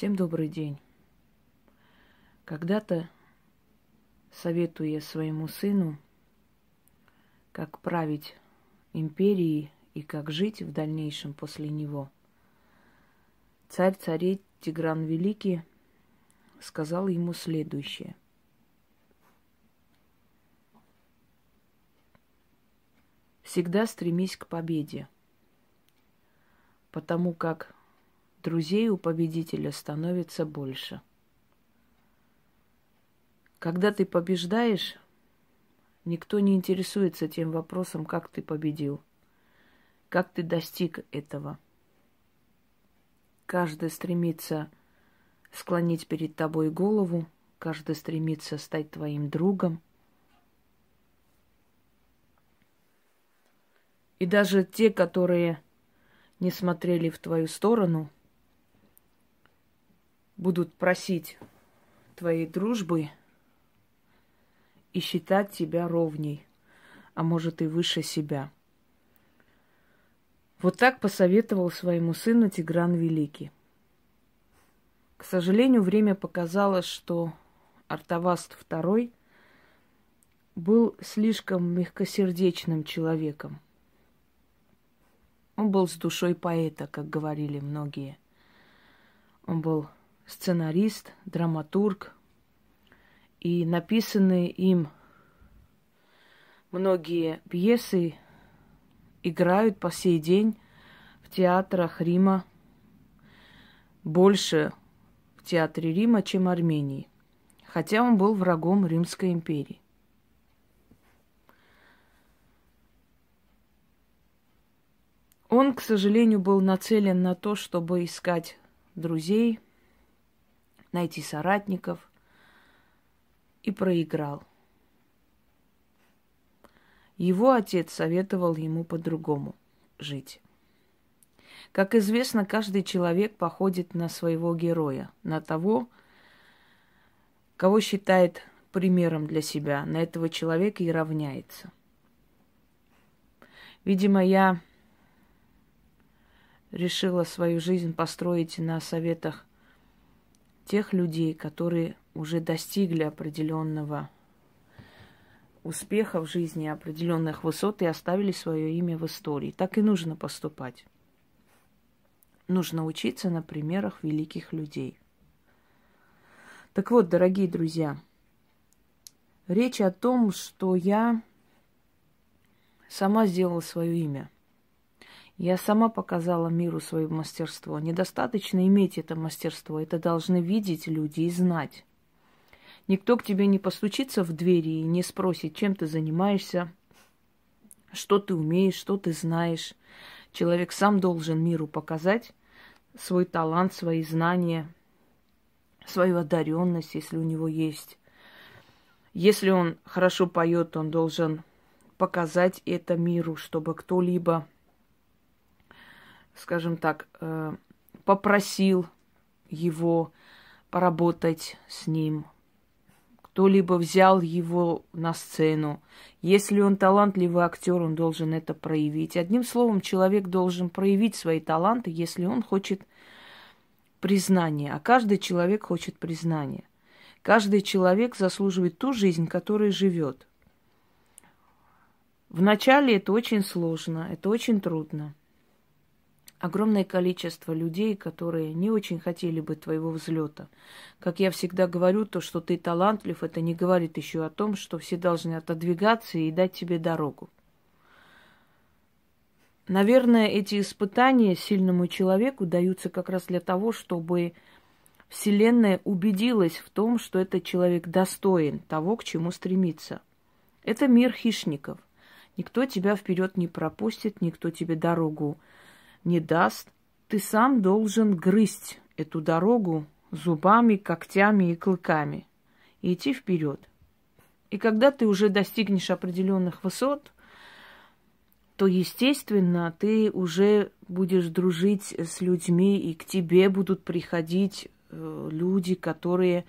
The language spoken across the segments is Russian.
Всем добрый день. Когда-то, советуя своему сыну, как править империей и как жить в дальнейшем после него, царь царей Тигран Великий сказал ему следующее. Всегда стремись к победе, потому как друзей у победителя становится больше. Когда ты побеждаешь, никто не интересуется тем вопросом, как ты победил, как ты достиг этого. Каждый стремится склонить перед тобой голову, каждый стремится стать твоим другом. И даже те, которые не смотрели в твою сторону – будут просить твоей дружбы и считать тебя ровней, а может и выше себя. Вот так посоветовал своему сыну Тигран Великий. К сожалению, время показало, что Артаваст II был слишком мягкосердечным человеком. Он был с душой поэта, как говорили многие. Он был сценарист, драматург. И написанные им многие пьесы играют по сей день в театрах Рима больше в театре Рима, чем Армении, хотя он был врагом Римской империи. Он, к сожалению, был нацелен на то, чтобы искать друзей – найти соратников и проиграл. Его отец советовал ему по-другому жить. Как известно, каждый человек походит на своего героя, на того, кого считает примером для себя, на этого человека и равняется. Видимо, я решила свою жизнь построить на советах тех людей, которые уже достигли определенного успеха в жизни, определенных высот и оставили свое имя в истории. Так и нужно поступать. Нужно учиться на примерах великих людей. Так вот, дорогие друзья, речь о том, что я сама сделала свое имя – я сама показала миру свое мастерство. Недостаточно иметь это мастерство, это должны видеть люди и знать. Никто к тебе не постучится в двери и не спросит, чем ты занимаешься, что ты умеешь, что ты знаешь. Человек сам должен миру показать свой талант, свои знания, свою одаренность, если у него есть. Если он хорошо поет, он должен показать это миру, чтобы кто-либо скажем так, э, попросил его поработать с ним, кто-либо взял его на сцену. Если он талантливый актер, он должен это проявить. Одним словом, человек должен проявить свои таланты, если он хочет признания. А каждый человек хочет признания. Каждый человек заслуживает ту жизнь, которой живет. Вначале это очень сложно, это очень трудно огромное количество людей, которые не очень хотели бы твоего взлета. Как я всегда говорю, то, что ты талантлив, это не говорит еще о том, что все должны отодвигаться и дать тебе дорогу. Наверное, эти испытания сильному человеку даются как раз для того, чтобы Вселенная убедилась в том, что этот человек достоин того, к чему стремится. Это мир хищников. Никто тебя вперед не пропустит, никто тебе дорогу не даст, ты сам должен грызть эту дорогу зубами, когтями и клыками и идти вперед. И когда ты уже достигнешь определенных высот, то, естественно, ты уже будешь дружить с людьми, и к тебе будут приходить э, люди, которые,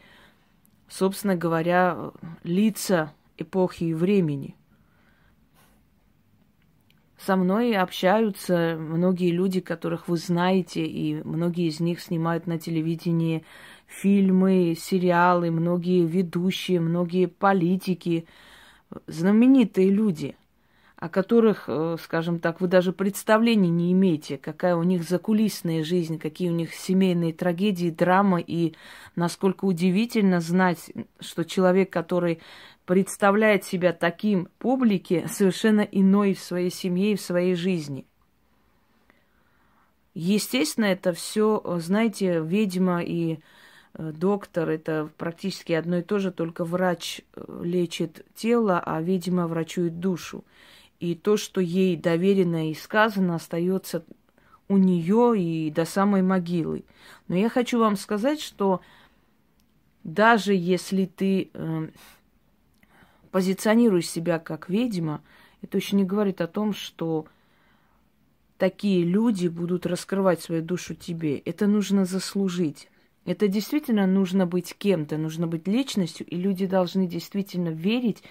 собственно говоря, лица эпохи и времени. Со мной общаются многие люди, которых вы знаете, и многие из них снимают на телевидении фильмы, сериалы, многие ведущие, многие политики, знаменитые люди, о которых, э, скажем так, вы даже представления не имеете, какая у них закулисная жизнь, какие у них семейные трагедии, драма, и насколько удивительно знать, что человек, который представляет себя таким публике, совершенно иной в своей семье и в своей жизни. Естественно, это все, знаете, ведьма и Э, доктор, это практически одно и то же, только врач э, лечит тело, а, видимо, врачует душу. И то, что ей доверено и сказано, остается у нее и до самой могилы. Но я хочу вам сказать, что даже если ты э, позиционируешь себя как ведьма, это еще не говорит о том, что такие люди будут раскрывать свою душу тебе. Это нужно заслужить. Это действительно нужно быть кем-то, нужно быть личностью, и люди должны действительно верить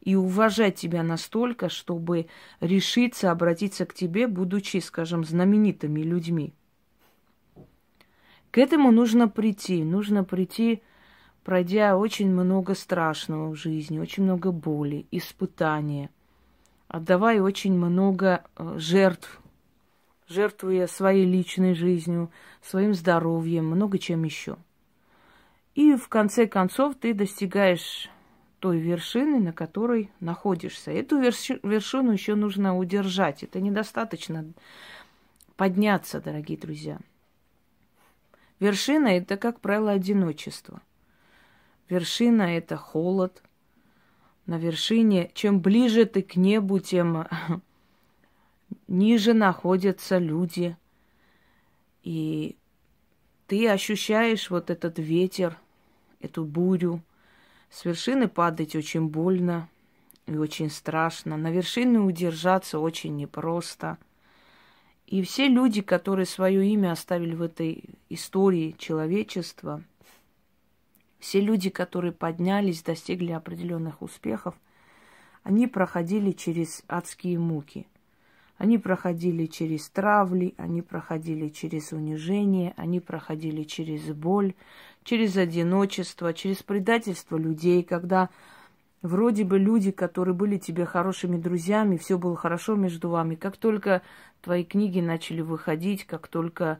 и уважать тебя настолько, чтобы решиться обратиться к тебе, будучи, скажем, знаменитыми людьми. К этому нужно прийти, нужно прийти, пройдя очень много страшного в жизни, очень много боли, испытания, отдавая очень много э, жертв жертвуя своей личной жизнью, своим здоровьем, много чем еще. И в конце концов ты достигаешь той вершины, на которой находишься. Эту вершину еще нужно удержать. Это недостаточно подняться, дорогие друзья. Вершина – это, как правило, одиночество. Вершина – это холод. На вершине, чем ближе ты к небу, тем ниже находятся люди. И ты ощущаешь вот этот ветер, эту бурю. С вершины падать очень больно и очень страшно. На вершине удержаться очень непросто. И все люди, которые свое имя оставили в этой истории человечества, все люди, которые поднялись, достигли определенных успехов, они проходили через адские муки – они проходили через травли, они проходили через унижение, они проходили через боль, через одиночество, через предательство людей, когда вроде бы люди, которые были тебе хорошими друзьями, все было хорошо между вами, как только твои книги начали выходить, как только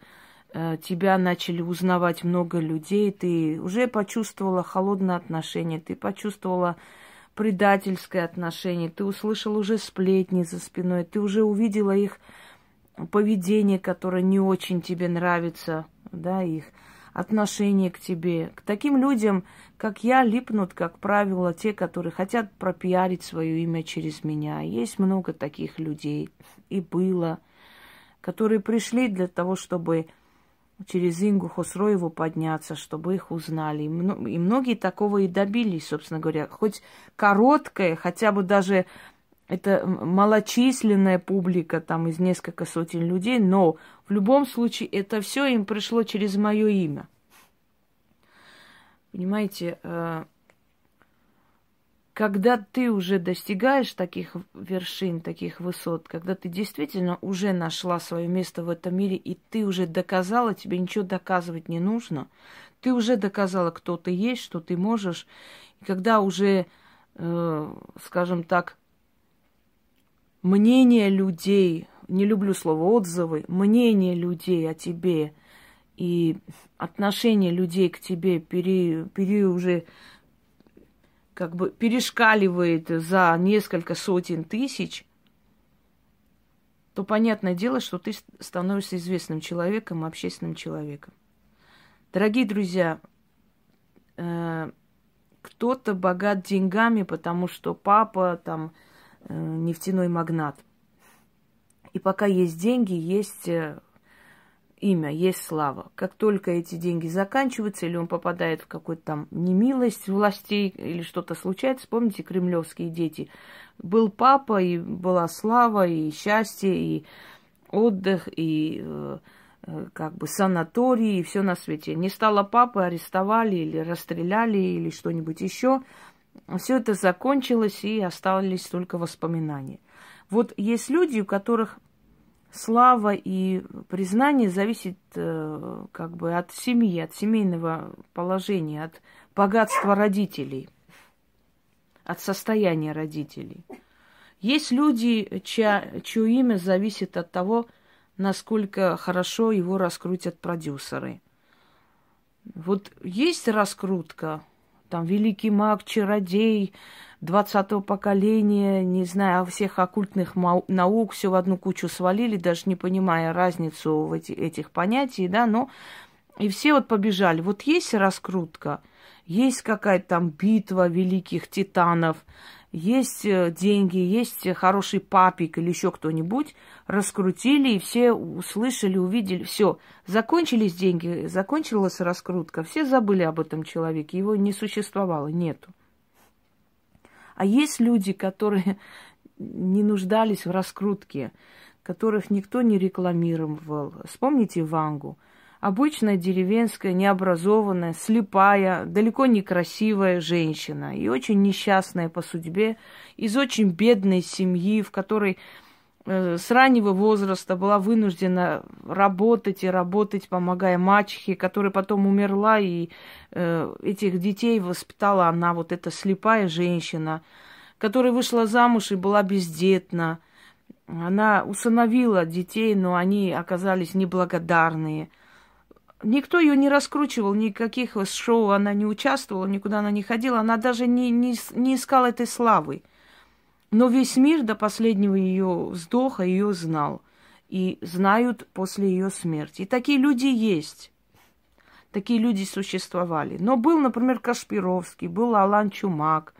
э, тебя начали узнавать много людей, ты уже почувствовала холодное отношение, ты почувствовала предательское отношение, ты услышал уже сплетни за спиной, ты уже увидела их поведение, которое не очень тебе нравится, да, их отношение к тебе. К таким людям, как я, липнут, как правило, те, которые хотят пропиарить свое имя через меня. Есть много таких людей, и было, которые пришли для того, чтобы через Ингу Хосроеву подняться, чтобы их узнали. И, многие такого и добились, собственно говоря. Хоть короткая, хотя бы даже это малочисленная публика, там из несколько сотен людей, но в любом случае это все им пришло через мое имя. Понимаете, э, когда ты уже достигаешь таких вершин, таких высот, когда ты действительно уже нашла свое место в этом мире, и ты уже доказала, тебе ничего доказывать не нужно, ты уже доказала, кто ты есть, что ты можешь, и когда уже, э, скажем так, мнение людей, не люблю слово отзывы, мнение людей о тебе и отношение людей к тебе пере, пере уже как бы перешкаливает за несколько сотен тысяч, то понятное дело, что ты становишься известным человеком, общественным человеком. Дорогие друзья, э, кто-то богат деньгами, потому что папа там э, нефтяной магнат. И пока есть деньги, есть э, имя, есть слава. Как только эти деньги заканчиваются, или он попадает в какую-то там немилость властей, или что-то случается, помните, кремлевские дети. Был папа, и была слава, и счастье, и отдых, и э, э как бы санаторий, и все на свете. Не стало папы, арестовали или расстреляли, или что-нибудь еще. Все это закончилось, и остались только воспоминания. Вот есть люди, у которых слава и признание зависит э, как бы от семьи, от семейного положения, от богатства родителей, от состояния родителей. Есть люди, чья, чье имя зависит от того, насколько хорошо его раскрутят продюсеры. Вот есть раскрутка, там великий маг, чародей, 20-го поколения, не знаю, всех оккультных наук, все в одну кучу свалили, даже не понимая разницу в эти, этих понятий, да, но и все вот побежали. Вот есть раскрутка, есть какая-то там битва великих титанов, есть э, деньги, есть хороший папик или еще кто-нибудь, раскрутили, и все услышали, увидели, все, закончились деньги, закончилась раскрутка, все забыли об этом человеке, его не существовало, нету. А есть люди, которые не нуждались в раскрутке, которых никто не рекламировал. Вспомните Вангу. Обычная деревенская, необразованная, слепая, далеко не красивая женщина и очень несчастная по судьбе, из очень бедной семьи, в которой э, с раннего возраста была вынуждена работать и работать, помогая мачехе, которая потом умерла, и э, этих детей воспитала она, вот эта слепая женщина, которая вышла замуж и была бездетна. Она усыновила детей, но они оказались неблагодарные – Никто ее не раскручивал, никаких шоу она не участвовала, никуда она не ходила, она даже не, не, не искала этой славы. Но весь мир до последнего ее вздоха ее знал. И знают после ее смерти. И такие люди есть. Такие люди существовали. Но был, например, Кашпировский, был Алан Чумак,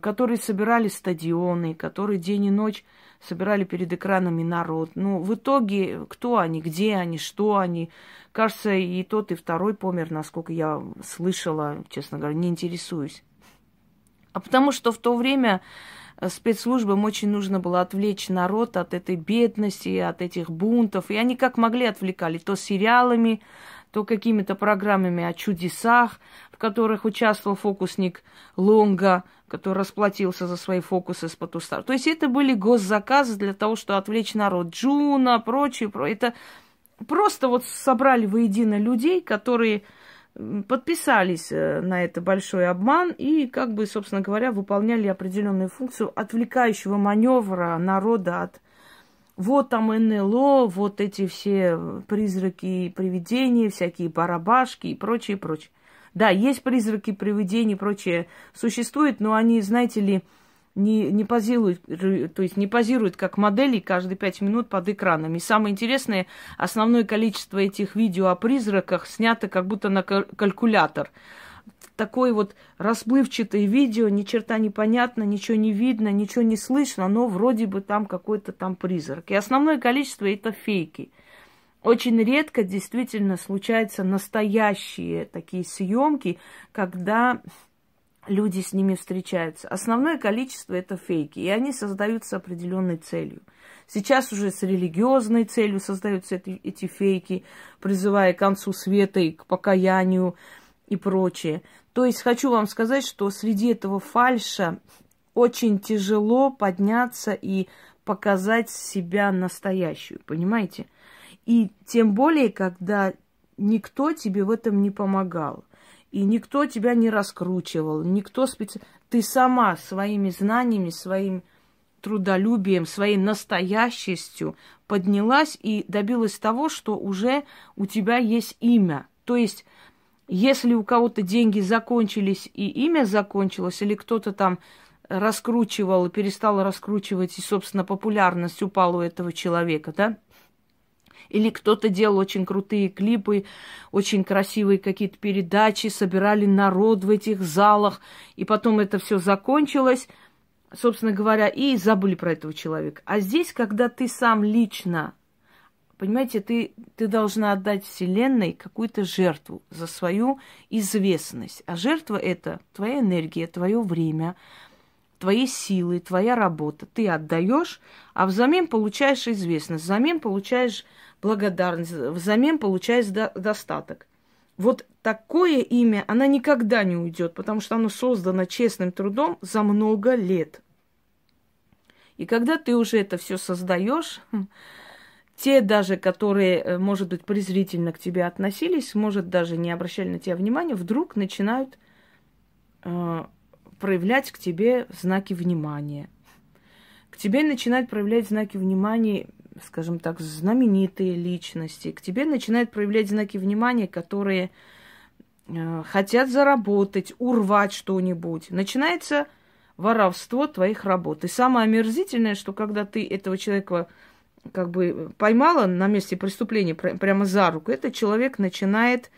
которые собирали стадионы, которые день и ночь собирали перед экранами народ. Ну, в итоге, кто они, где они, что они. Кажется, и тот, и второй помер, насколько я слышала, честно говоря, не интересуюсь. А потому что в то время э, спецслужбам очень нужно было отвлечь народ от этой бедности, от этих бунтов. И они как могли отвлекали, то сериалами, то какими-то программами о чудесах, в которых участвовал фокусник Лонга, который расплатился за свои фокусы с потустар. То есть это были госзаказы для того, чтобы отвлечь народ. Джуна, прочее, прочее. Это просто вот собрали воедино людей, которые подписались э, на это большой обман и, как бы, собственно говоря, выполняли определенную функцию отвлекающего маневра народа от вот там НЛО, вот эти все призраки и привидения, всякие барабашки и прочее, прочее. Да, есть призраки, привидения и прочее существуют, но они, знаете ли, не, не позируют, то есть не позируют как модели каждые пять минут под экранами. И самое интересное, основное количество этих видео о призраках снято как будто на калькулятор. Такое вот расплывчатое видео, ни черта не понятно, ничего не видно, ничего не слышно, но вроде бы там какой-то там призрак. И основное количество это фейки. Очень редко действительно случаются настоящие такие съемки, когда люди с ними встречаются. Основное количество это фейки, и они создаются определенной целью. Сейчас уже с религиозной целью создаются эти, эти фейки, призывая к концу света и к покаянию и прочее. То есть хочу вам сказать, что среди этого фальша очень тяжело подняться и показать себя настоящую, понимаете? И тем более, когда никто тебе в этом не помогал. И никто тебя не раскручивал, никто специ... Ты сама своими знаниями, своим трудолюбием, своей настоящестью поднялась и добилась того, что уже у тебя есть имя. То есть, если у кого-то деньги закончились и имя закончилось, или кто-то там раскручивал и перестал раскручивать, и, собственно, популярность упала у этого человека, да, или кто-то делал очень крутые клипы, очень красивые какие-то передачи, собирали народ в этих залах, и потом это все закончилось, собственно говоря, и забыли про этого человека. А здесь, когда ты сам лично, понимаете, ты, ты должна отдать Вселенной какую-то жертву за свою известность. А жертва это твоя энергия, твое время, твои силы, твоя работа. Ты отдаешь, а взамен получаешь известность, взамен получаешь благодарность, взамен получаешь достаток. Вот такое имя, она никогда не уйдет, потому что оно создано честным трудом за много лет. И когда ты уже это все создаешь, те даже, которые, э, может быть, презрительно к тебе относились, может, даже не обращали на тебя внимания, вдруг начинают э, проявлять к тебе знаки внимания. К тебе начинают проявлять знаки внимания, скажем так, знаменитые личности. К тебе начинают проявлять знаки внимания, которые э, хотят заработать, урвать что-нибудь. Начинается воровство твоих работ. И самое омерзительное, что когда ты этого человека как бы поймала на месте преступления прямо за руку, этот человек начинает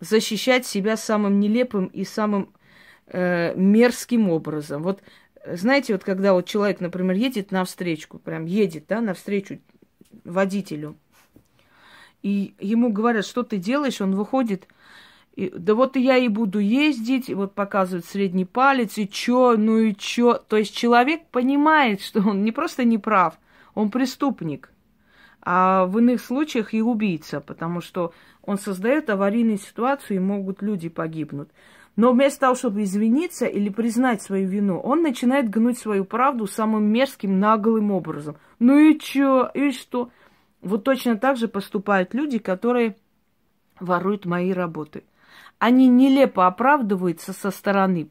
защищать себя самым нелепым и самым э, мерзким образом. Вот знаете, вот когда вот человек, например, едет на встречку, прям едет, да, навстречу водителю, и ему говорят, что ты делаешь, он выходит, и, да вот я и буду ездить, и вот показывает средний палец, и чё, ну и чё. То есть человек понимает, что он не просто не прав, он преступник, а в иных случаях и убийца, потому что он создает аварийную ситуацию, и могут люди погибнуть. Но вместо того, чтобы извиниться или признать свою вину, он начинает гнуть свою правду самым мерзким, наглым образом. Ну и чё, и что? Вот точно так же поступают люди, которые воруют мои работы. Они нелепо оправдываются со стороны.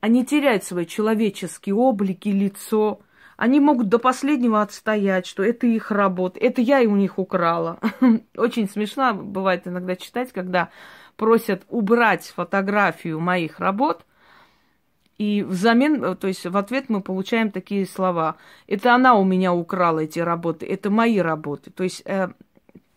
Они теряют свой человеческий облик и лицо. Они могут до последнего отстоять, что это их работа, это я и у них украла. Очень смешно бывает иногда читать, когда просят убрать фотографию моих работ, и взамен, то есть в ответ мы получаем такие слова. Это она у меня украла эти работы, это мои работы. То есть э,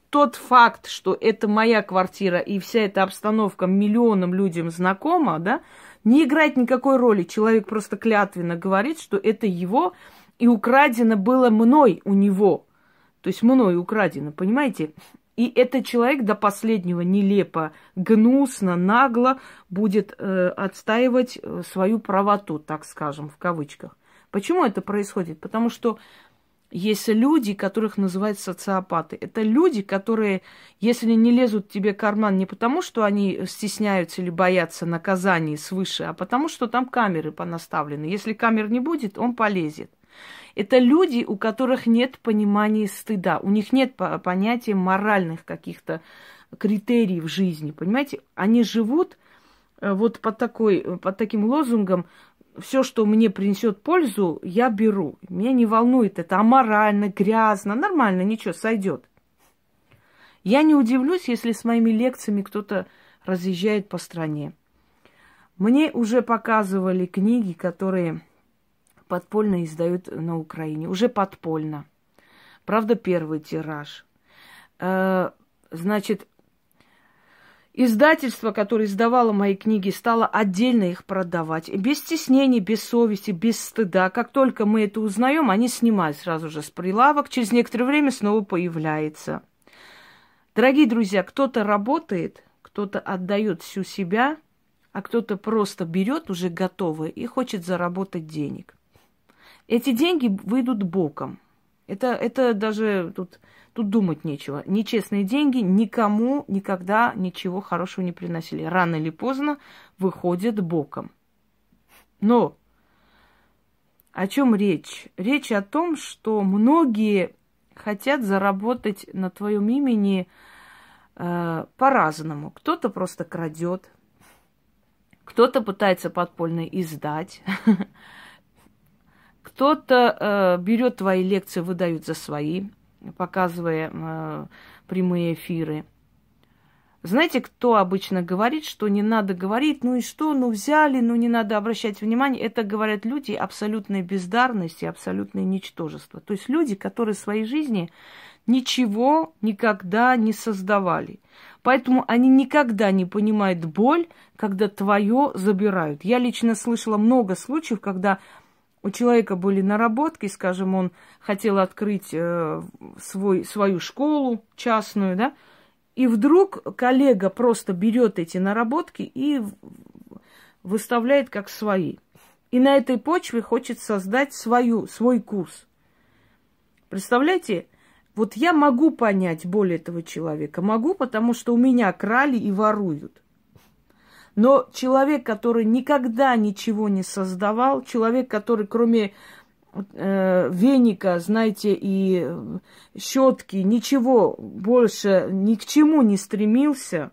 тот факт, что это моя квартира и вся эта обстановка миллионам людям знакома, да, не играет никакой роли. Человек просто клятвенно говорит, что это его, и украдено было мной у него. То есть мной украдено, понимаете? И этот человек до последнего нелепо, гнусно, нагло будет э, отстаивать э, свою правоту, так скажем, в кавычках. Почему это происходит? Потому что есть люди, которых называют социопаты. Это люди, которые, если не лезут тебе в карман не потому, что они стесняются или боятся наказаний свыше, а потому, что там камеры понаставлены. Если камер не будет, он полезет. Это люди, у которых нет понимания стыда, у них нет понятия моральных каких-то критериев жизни, понимаете? Они живут э, вот под, такой, под таким лозунгом все, что мне принесет пользу, я беру. Меня не волнует это аморально, грязно, нормально, ничего, сойдет. Я не удивлюсь, если с моими лекциями кто-то разъезжает по стране. Мне уже показывали книги, которые подпольно издают на Украине. Уже подпольно. Правда, первый тираж. Э, значит, Издательство, которое издавало мои книги, стало отдельно их продавать. Без стеснений, без совести, без стыда. Как только мы это узнаем, они снимают сразу же с прилавок. Через некоторое время снова появляется. Дорогие друзья, кто-то работает, кто-то отдает всю себя, а кто-то просто берет уже готовое и хочет заработать денег. Эти деньги выйдут боком. Это, это даже тут Тут думать нечего. Нечестные деньги никому никогда ничего хорошего не приносили. Рано или поздно выходят боком. Но о чем речь? Речь о том, что многие хотят заработать на твоем имени э, по-разному. Кто-то просто крадет, кто-то пытается подпольно издать, кто-то э, берет твои лекции, выдают за свои показывая э, прямые эфиры. Знаете, кто обычно говорит, что не надо говорить, ну и что, ну взяли, ну не надо обращать внимание. Это говорят люди абсолютной бездарности, абсолютное ничтожество. То есть люди, которые в своей жизни ничего никогда не создавали. Поэтому они никогда не понимают боль, когда твое забирают. Я лично слышала много случаев, когда у человека были наработки, скажем, он хотел открыть э, свой, свою школу частную, да, и вдруг коллега просто берет эти наработки и выставляет как свои. И на этой почве хочет создать свою, свой курс. Представляете, вот я могу понять боль этого человека, могу, потому что у меня крали и воруют. Но человек, который никогда ничего не создавал, человек, который кроме э, веника, знаете, и щетки, ничего больше ни к чему не стремился,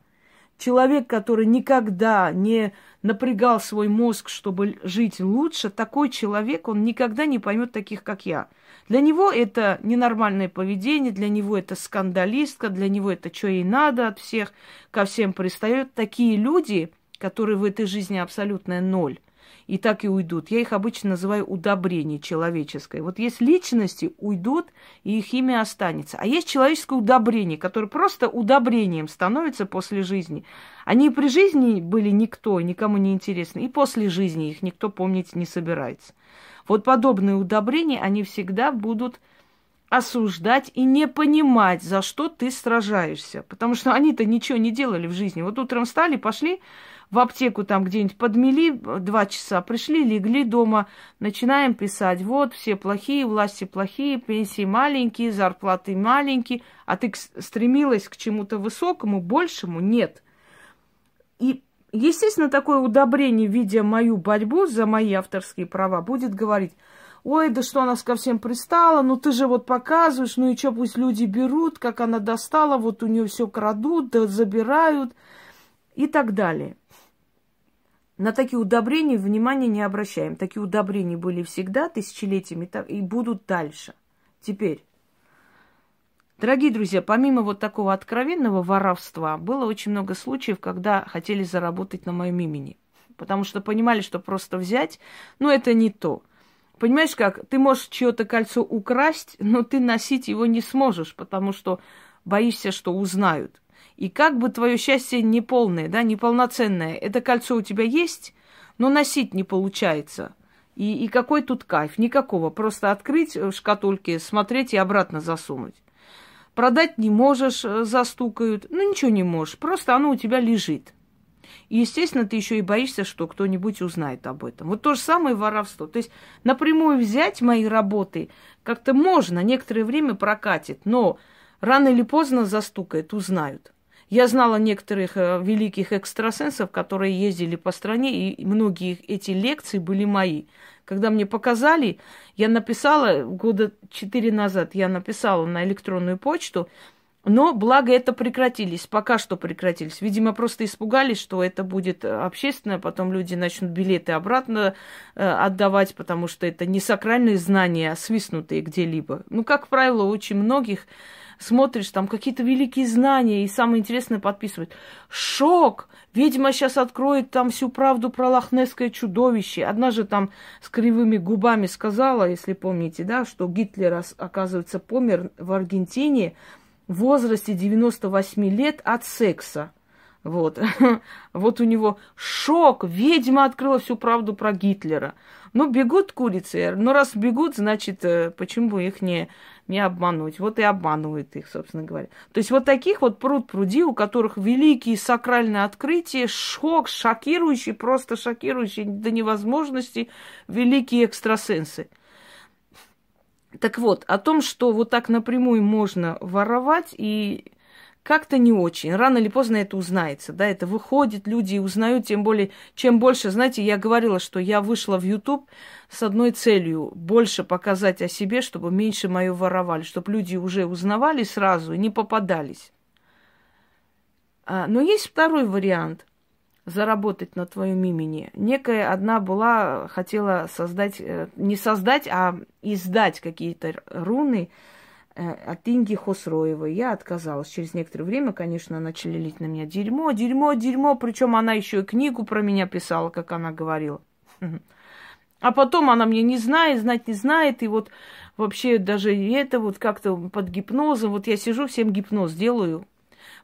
человек, который никогда не напрягал свой мозг, чтобы жить лучше, такой человек, он никогда не поймет таких, как я. Для него это ненормальное поведение, для него это скандалистка, для него это что ей надо от всех, ко всем пристает. Такие люди, которые в этой жизни абсолютная ноль, и так и уйдут. Я их обычно называю удобрение человеческое. Вот есть личности, уйдут, и их имя останется. А есть человеческое удобрение, которое просто удобрением становится после жизни. Они при жизни были никто, никому не интересны, и после жизни их никто помнить не собирается. Вот подобные удобрения, они всегда будут осуждать и не понимать, за что ты сражаешься. Потому что они-то ничего не делали в жизни. Вот утром встали, пошли в аптеку там где-нибудь подмели два часа, пришли, легли дома, начинаем писать. Вот, все плохие, власти плохие, пенсии маленькие, зарплаты маленькие. А ты стремилась к чему-то высокому, большему? Нет. И, естественно, такое удобрение, видя мою борьбу за мои авторские права, будет говорить, ой, да что она ко всем пристала, ну ты же вот показываешь, ну и что, пусть люди берут, как она достала, вот у нее все крадут, да забирают и так далее. На такие удобрения внимания не обращаем. Такие удобрения были всегда, тысячелетиями, и будут дальше. Теперь, дорогие друзья, помимо вот такого откровенного воровства, было очень много случаев, когда хотели заработать на моем имени. Потому что понимали, что просто взять, ну, это не то. Понимаешь, как? Ты можешь чье-то кольцо украсть, но ты носить его не сможешь, потому что боишься, что узнают. И как бы твое счастье неполное, да, неполноценное, это кольцо у тебя есть, но носить не получается. И, и какой тут кайф? Никакого. Просто открыть в шкатульке, смотреть и обратно засунуть. Продать не можешь, э, застукают. Ну, ничего не можешь. Просто оно у тебя лежит. И, естественно, ты еще и боишься, что кто-нибудь узнает об этом. Вот то же самое воровство. То есть напрямую взять мои работы как-то можно, некоторое время прокатит, но рано или поздно застукает, узнают. Я знала некоторых э, великих экстрасенсов, которые ездили по стране, и многие эти лекции были мои. Когда мне показали, я написала года четыре назад, я написала на электронную почту, но благо это прекратились, пока что прекратились. Видимо, просто испугались, что это будет общественное, потом люди начнут билеты обратно э, отдавать, потому что это не сакральные знания, а свистнутые где-либо. Ну, как правило, очень многих смотришь, там какие-то великие знания, и самое интересное подписывают. Шок! Ведьма сейчас откроет там всю правду про лохнесское чудовище. Одна же там с кривыми губами сказала, если помните, да, что Гитлер, оказывается, помер в Аргентине в возрасте 98 лет от секса. Вот. вот у него шок. Ведьма открыла всю правду про Гитлера. Ну, бегут курицы. Но раз бегут, значит, э, почему бы их не не обмануть. Вот и обманывает их, собственно говоря. То есть вот таких вот пруд пруди, у которых великие сакральные открытия, шок, шокирующий, просто шокирующий до невозможности великие экстрасенсы. Так вот, о том, что вот так напрямую можно воровать и как-то не очень. Рано или поздно это узнается, да, это выходит, люди узнают, тем более, чем больше, знаете, я говорила, что я вышла в YouTube с одной целью, больше показать о себе, чтобы меньше мою воровали, чтобы люди уже узнавали сразу и не попадались. А, но есть второй вариант заработать на твоем имени. Некая одна была, хотела создать, э, не создать, а издать какие-то руны, от Инги Хосроевой. Я отказалась. Через некоторое время, конечно, начали лить на меня дерьмо, дерьмо, дерьмо. Причем она еще и книгу про меня писала, как она говорила. А потом она мне не знает, знать не знает. И вот вообще даже это вот как-то под гипнозом. Вот я сижу, всем гипноз делаю.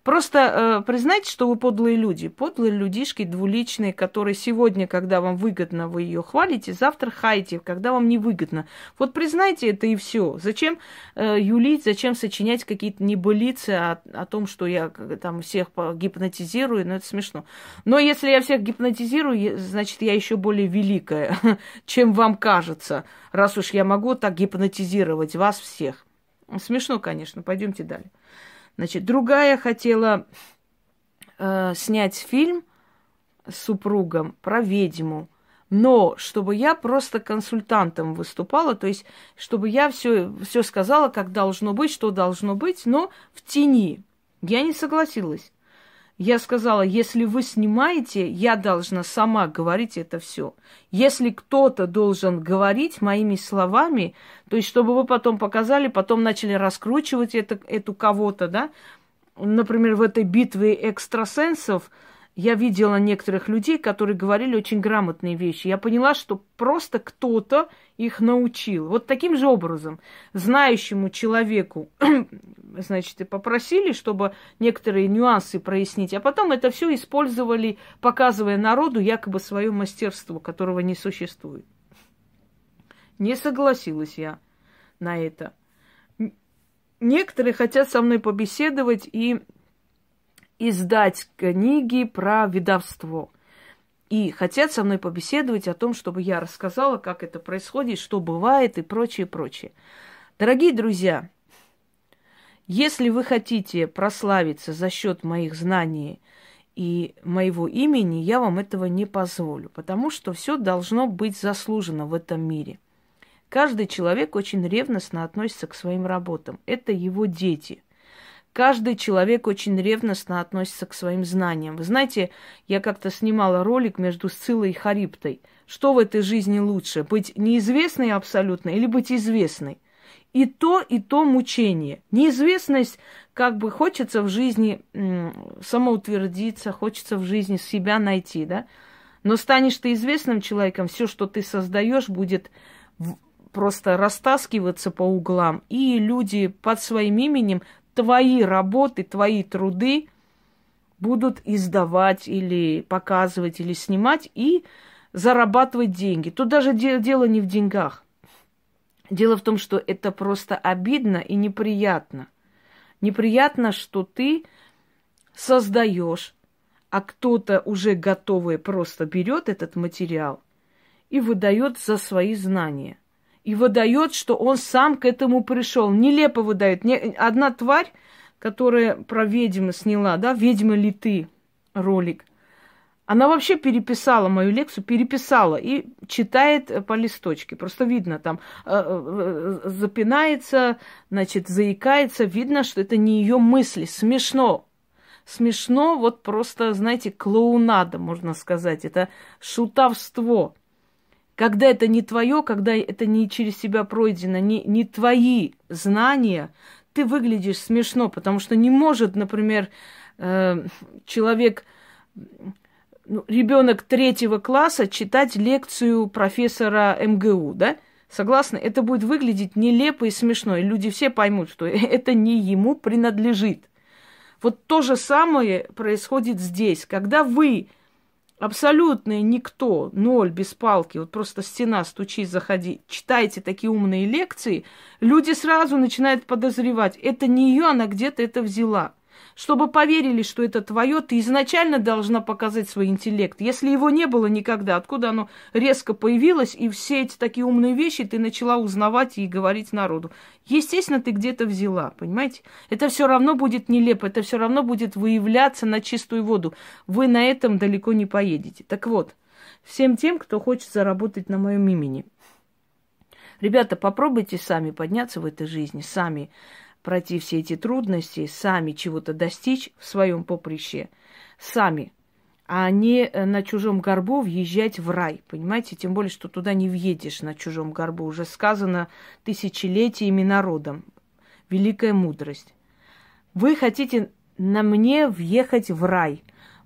Просто э, признайте, что вы подлые люди. Подлые людишки, двуличные, которые сегодня, когда вам выгодно, вы ее хвалите, завтра хаете, когда вам невыгодно. Вот признайте это и все. Зачем э, юлить, зачем сочинять какие-то небылицы о, о том, что я там всех гипнотизирую, ну это смешно. Но если я всех гипнотизирую, значит, я еще более великая, чем вам кажется, раз уж я могу так гипнотизировать вас всех. Смешно, конечно. Пойдемте далее. Значит, другая хотела э, снять фильм с супругом про ведьму. Но чтобы я просто консультантом выступала, то есть чтобы я все, все сказала, как должно быть, что должно быть, но в тени. Я не согласилась. Я сказала, если вы снимаете, я должна сама говорить это все. Если кто-то должен говорить моими словами, то есть чтобы вы потом показали, потом начали раскручивать это, эту кого-то, да, например, в этой битве экстрасенсов – я видела некоторых людей, которые говорили очень грамотные вещи. Я поняла, что просто кто-то их научил. Вот таким же образом, знающему человеку, значит, попросили, чтобы некоторые нюансы прояснить, а потом это все использовали, показывая народу якобы свое мастерство, которого не существует. Не согласилась я на это. Некоторые хотят со мной побеседовать и издать книги про ведовство. И хотят со мной побеседовать о том, чтобы я рассказала, как это происходит, что бывает и прочее, прочее. Дорогие друзья, если вы хотите прославиться за счет моих знаний и моего имени, я вам этого не позволю, потому что все должно быть заслужено в этом мире. Каждый человек очень ревностно относится к своим работам. Это его дети – Каждый человек очень ревностно относится к своим знаниям. Вы знаете, я как-то снимала ролик между Сцилой и Хариптой. Что в этой жизни лучше, быть неизвестной абсолютно или быть известной? И то, и то мучение. Неизвестность, как бы хочется в жизни самоутвердиться, хочется в жизни себя найти, да? Но станешь ты известным человеком, все, что ты создаешь, будет просто растаскиваться по углам, и люди под своим именем твои работы, твои труды будут издавать или показывать, или снимать и зарабатывать деньги. Тут даже дело не в деньгах. Дело в том, что это просто обидно и неприятно. Неприятно, что ты создаешь, а кто-то уже готовый просто берет этот материал и выдает за свои знания и выдает, что он сам к этому пришел. Нелепо выдает. Одна тварь, которая про ведьмы сняла, да, ведьма ли ты ролик, она вообще переписала мою лекцию, переписала и читает по листочке. Просто видно там, э, э, э, запинается, значит, заикается. Видно, что это не ее мысли. Смешно. Смешно, вот просто, знаете, клоунада, можно сказать. Это шутовство. Когда это не твое, когда это не через себя пройдено, не, не твои знания, ты выглядишь смешно, потому что не может, например, э, человек, ну, ребенок третьего класса читать лекцию профессора МГУ, да? Согласны? Это будет выглядеть нелепо и смешно, и люди все поймут, что это не ему принадлежит. Вот то же самое происходит здесь, когда вы абсолютный никто, ноль, без палки, вот просто стена, стучи, заходи, читайте такие умные лекции, люди сразу начинают подозревать, это не ее, она где-то это взяла. Чтобы поверили, что это твое, ты изначально должна показать свой интеллект. Если его не было никогда, откуда оно резко появилось, и все эти такие умные вещи ты начала узнавать и говорить народу. Естественно, ты где-то взяла, понимаете? Это все равно будет нелепо, это все равно будет выявляться на чистую воду. Вы на этом далеко не поедете. Так вот, всем тем, кто хочет заработать на моем имени. Ребята, попробуйте сами подняться в этой жизни, сами пройти все эти трудности, сами чего-то достичь в своем поприще, сами, а не э, на чужом горбу въезжать в рай, понимаете? Тем более, что туда не въедешь на чужом горбу. Уже сказано тысячелетиями народом. Великая мудрость. Вы хотите на мне въехать в рай.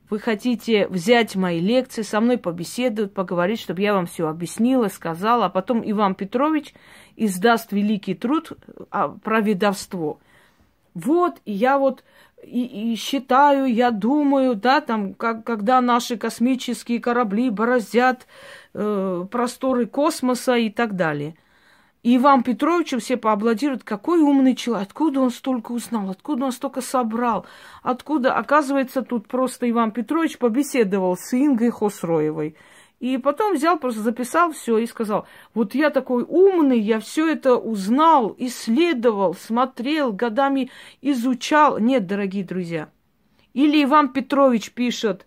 Вы хотите взять мои лекции, со мной побеседовать, поговорить, чтобы я вам все объяснила, сказала, а потом Иван Петрович издаст великий труд а, про ведовство. Вот, и я вот и, и считаю, я думаю, да, там, как, когда наши космические корабли бороздят э, просторы космоса и так далее. И Иван Петровичу все поаплодируют, какой умный человек, откуда он столько узнал, откуда он столько собрал, откуда, оказывается, тут просто Иван Петрович побеседовал с Ингой Хосроевой. И потом взял, просто записал все и сказал, вот я такой умный, я все это узнал, исследовал, смотрел, годами изучал. Нет, дорогие друзья. Или Иван Петрович пишет,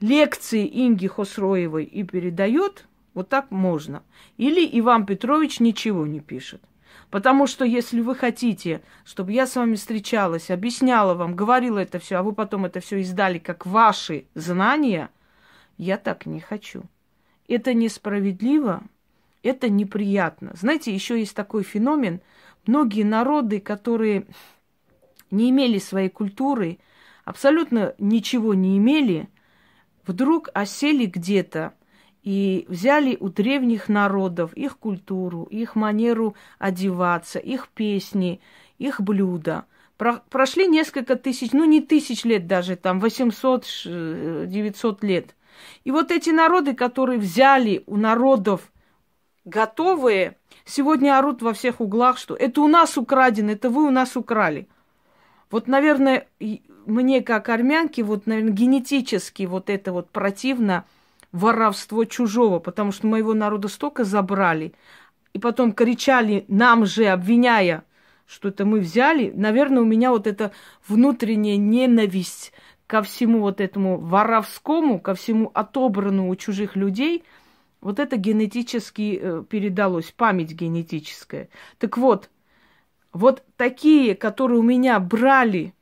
лекции Инги Хосроевой и передает, вот так можно. Или Иван Петрович ничего не пишет. Потому что если вы хотите, чтобы я с вами встречалась, объясняла вам, говорила это все, а вы потом это все издали как ваши знания, я так не хочу. Это несправедливо, это неприятно. Знаете, еще есть такой феномен. Многие народы, которые не имели своей культуры, абсолютно ничего не имели, вдруг осели где-то и взяли у древних народов их культуру, их манеру одеваться, их песни, их блюда. Про прошли несколько тысяч, ну не тысяч лет даже, там 800-900 лет. И вот эти народы, которые взяли у народов готовые, сегодня орут во всех углах, что это у нас украдено, это вы у нас украли. Вот, наверное, мне как армянке, вот, наверное, генетически вот это вот противно – воровство чужого, потому что моего народа столько забрали, и потом кричали нам же, обвиняя, что это мы взяли, наверное, у меня вот эта внутренняя ненависть ко всему вот этому воровскому, ко всему отобранному у чужих людей, вот это генетически э, передалось, память генетическая. Так вот, вот такие, которые у меня брали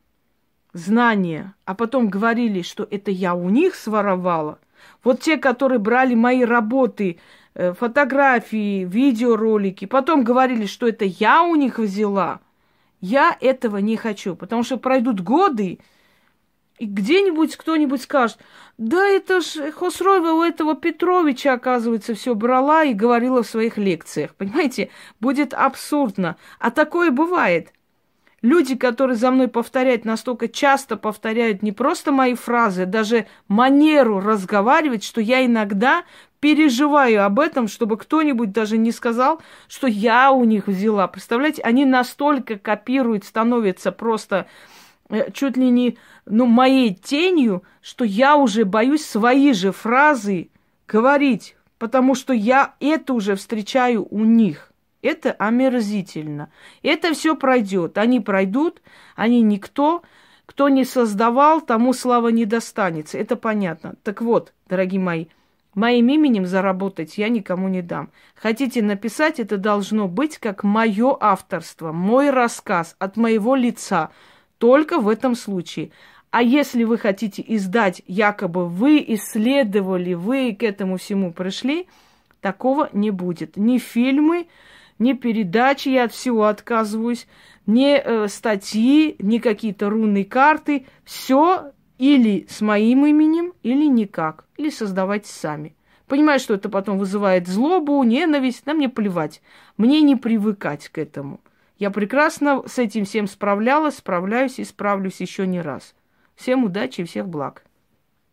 знания, а потом говорили, что это я у них своровала – вот те, которые брали мои работы, э, фотографии, видеоролики, потом говорили, что это я у них взяла. Я этого не хочу, потому что пройдут годы, и где-нибудь кто-нибудь скажет, да это ж Хосроева у этого Петровича, оказывается, все брала и говорила в своих лекциях. Понимаете, будет абсурдно. А такое бывает. Люди, которые за мной повторяют, настолько часто повторяют не просто мои фразы, а даже манеру разговаривать, что я иногда переживаю об этом, чтобы кто-нибудь даже не сказал, что я у них взяла. Представляете, они настолько копируют, становятся просто э, чуть ли не ну, моей тенью, что я уже боюсь свои же фразы говорить, потому что я это уже встречаю у них. Это омерзительно. Это все пройдет. Они пройдут, они никто. Кто не создавал, тому слава не достанется. Это понятно. Так вот, дорогие мои, моим именем заработать я никому не дам. Хотите написать, это должно быть как мое авторство, мой рассказ от моего лица. Только в этом случае. А если вы хотите издать, якобы вы исследовали, вы к этому всему пришли, такого не будет. Ни фильмы, ни передачи, я от всего отказываюсь, ни э, статьи, ни какие-то рунные карты. Все или с моим именем, или никак. Или создавайте сами. Понимаю, что это потом вызывает злобу, ненависть, да мне плевать. Мне не привыкать к этому. Я прекрасно с этим всем справлялась, справляюсь и справлюсь еще не раз. Всем удачи и всех благ.